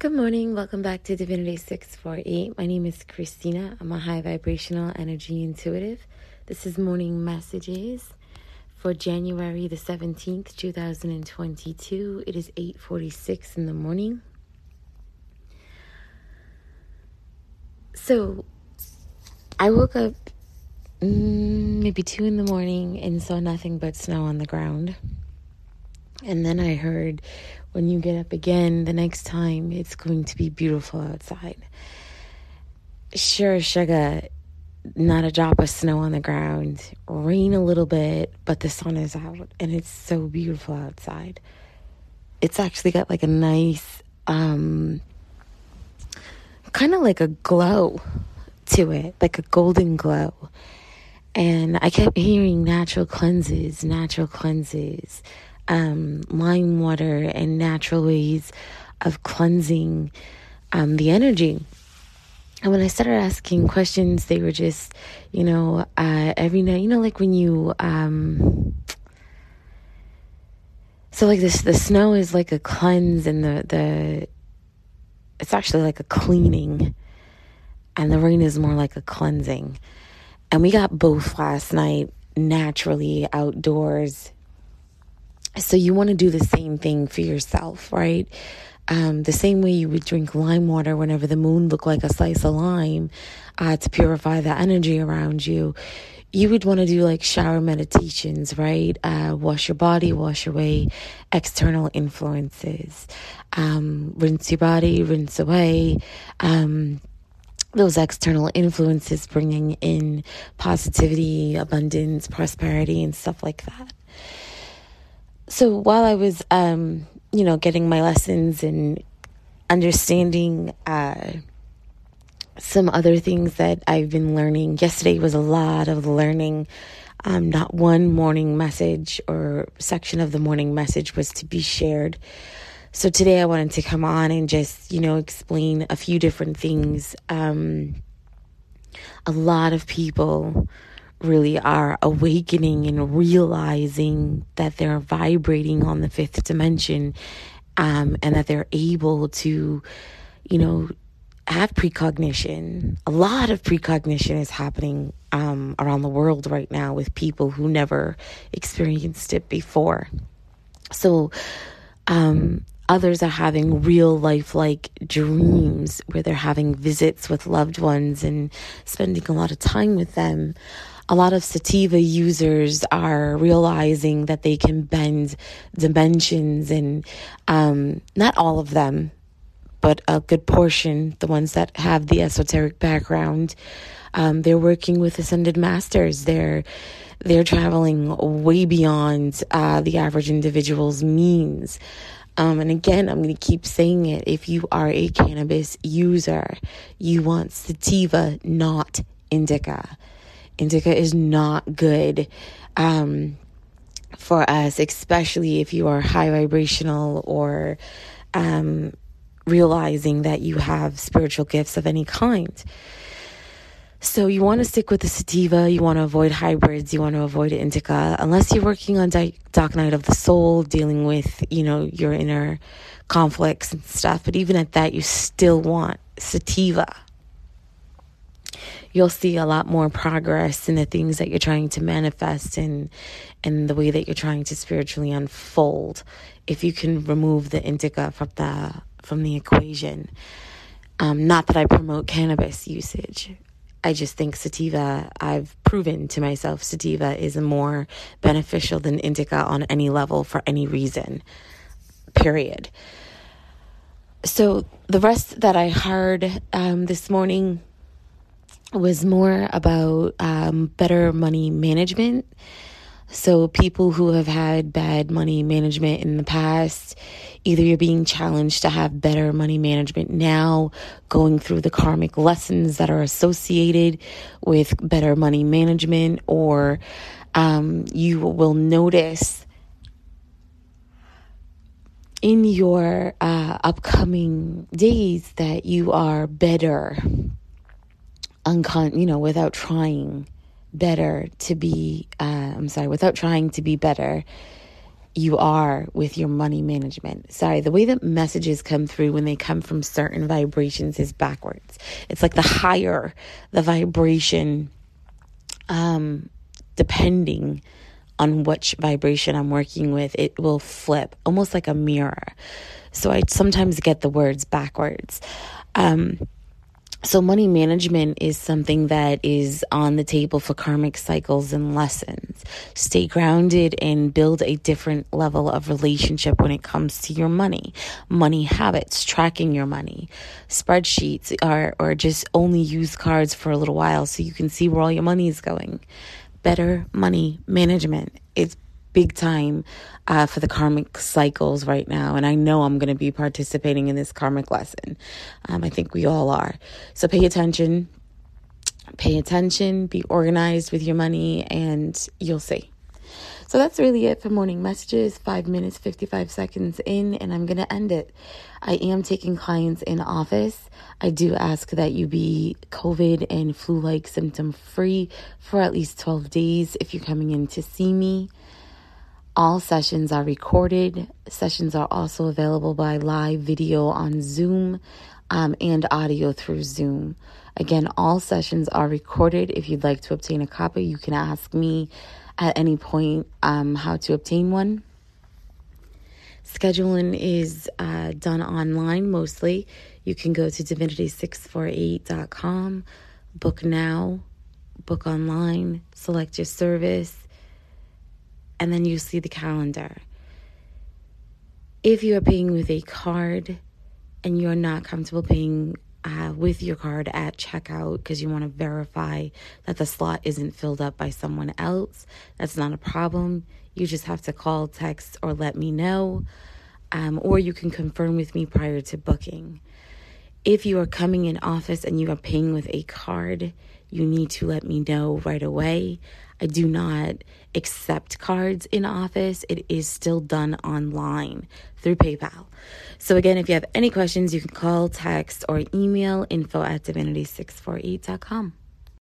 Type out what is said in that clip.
Good morning. Welcome back to Divinity 648. My name is Christina. I'm a high vibrational energy intuitive. This is morning messages for January the 17th, 2022. It is 8:46 in the morning. So, I woke up mm, maybe 2 in the morning and saw nothing but snow on the ground. And then I heard when you get up again the next time, it's going to be beautiful outside. Sure, sugar, not a drop of snow on the ground, rain a little bit, but the sun is out and it's so beautiful outside. It's actually got like a nice, um, kind of like a glow to it, like a golden glow. And I kept hearing natural cleanses, natural cleanses um, lime water and natural ways of cleansing um, the energy. And when I started asking questions, they were just, you know, uh, every night, you know, like when you, um, so like this, the snow is like a cleanse and the, the, it's actually like a cleaning and the rain is more like a cleansing. And we got both last night naturally outdoors so you want to do the same thing for yourself, right? Um, the same way you would drink lime water whenever the moon looked like a slice of lime uh, to purify the energy around you. You would want to do like shower meditations, right? Uh, wash your body, wash away external influences. Um, rinse your body, rinse away. Um, those external influences bringing in positivity, abundance, prosperity, and stuff like that so while I was, um, you know, getting my lessons and understanding uh, some other things that I've been learning, yesterday was a lot of learning. Um, not one morning message or section of the morning message was to be shared. So today I wanted to come on and just, you know, explain a few different things. Um, a lot of people really are awakening and realizing that they're vibrating on the fifth dimension um, and that they're able to, you know, have precognition. A lot of precognition is happening um, around the world right now with people who never experienced it before. So, um, others are having real life like dreams where they're having visits with loved ones and spending a lot of time with them a lot of sativa users are realizing that they can bend dimensions and um, not all of them but a good portion the ones that have the esoteric background. Um, they're working with ascended masters. They're they're traveling way beyond uh, the average individual's means. Um, and again, I'm going to keep saying it. If you are a cannabis user, you want sativa, not indica indica is not good um, for us, especially if you are high vibrational or um, realizing that you have spiritual gifts of any kind. So you want to stick with the sativa, you want to avoid hybrids, you want to avoid indica, unless you're working on di- dark night of the soul, dealing with, you know, your inner conflicts and stuff. But even at that, you still want sativa you'll see a lot more progress in the things that you're trying to manifest and and the way that you're trying to spiritually unfold if you can remove the indica from the from the equation um, not that i promote cannabis usage I just think sativa, I've proven to myself sativa is more beneficial than indica on any level for any reason, period. So, the rest that I heard um, this morning was more about um, better money management. So, people who have had bad money management in the past, either you're being challenged to have better money management now, going through the karmic lessons that are associated with better money management, or um, you will notice in your uh, upcoming days that you are better uncon you know without trying better to be uh, i'm sorry without trying to be better you are with your money management. Sorry, the way that messages come through when they come from certain vibrations is backwards. It's like the higher the vibration, um, depending on which vibration I'm working with, it will flip almost like a mirror. So I sometimes get the words backwards. Um, so, money management is something that is on the table for karmic cycles and lessons. Stay grounded and build a different level of relationship when it comes to your money, money habits, tracking your money, spreadsheets, or, or just only use cards for a little while so you can see where all your money is going. Better money management. It's big time uh, for the karmic cycles right now. And I know I'm going to be participating in this karmic lesson. Um, I think we all are. So pay attention. Pay attention, be organized with your money, and you'll see. So that's really it for morning messages. Five minutes, 55 seconds in, and I'm going to end it. I am taking clients in office. I do ask that you be COVID and flu like symptom free for at least 12 days if you're coming in to see me. All sessions are recorded. Sessions are also available by live video on Zoom um, and audio through Zoom. Again, all sessions are recorded. If you'd like to obtain a copy, you can ask me at any point um, how to obtain one. Scheduling is uh, done online mostly. You can go to divinity648.com, book now, book online, select your service and then you see the calendar. If you are paying with a card and you're not comfortable paying uh, with your card at checkout because you want to verify that the slot isn't filled up by someone else, that's not a problem. You just have to call, text, or let me know. Um, or you can confirm with me prior to booking. If you are coming in office and you are paying with a card, you need to let me know right away. I do not accept cards in office. It is still done online through PayPal. So, again, if you have any questions, you can call, text, or email info at divinity648.com.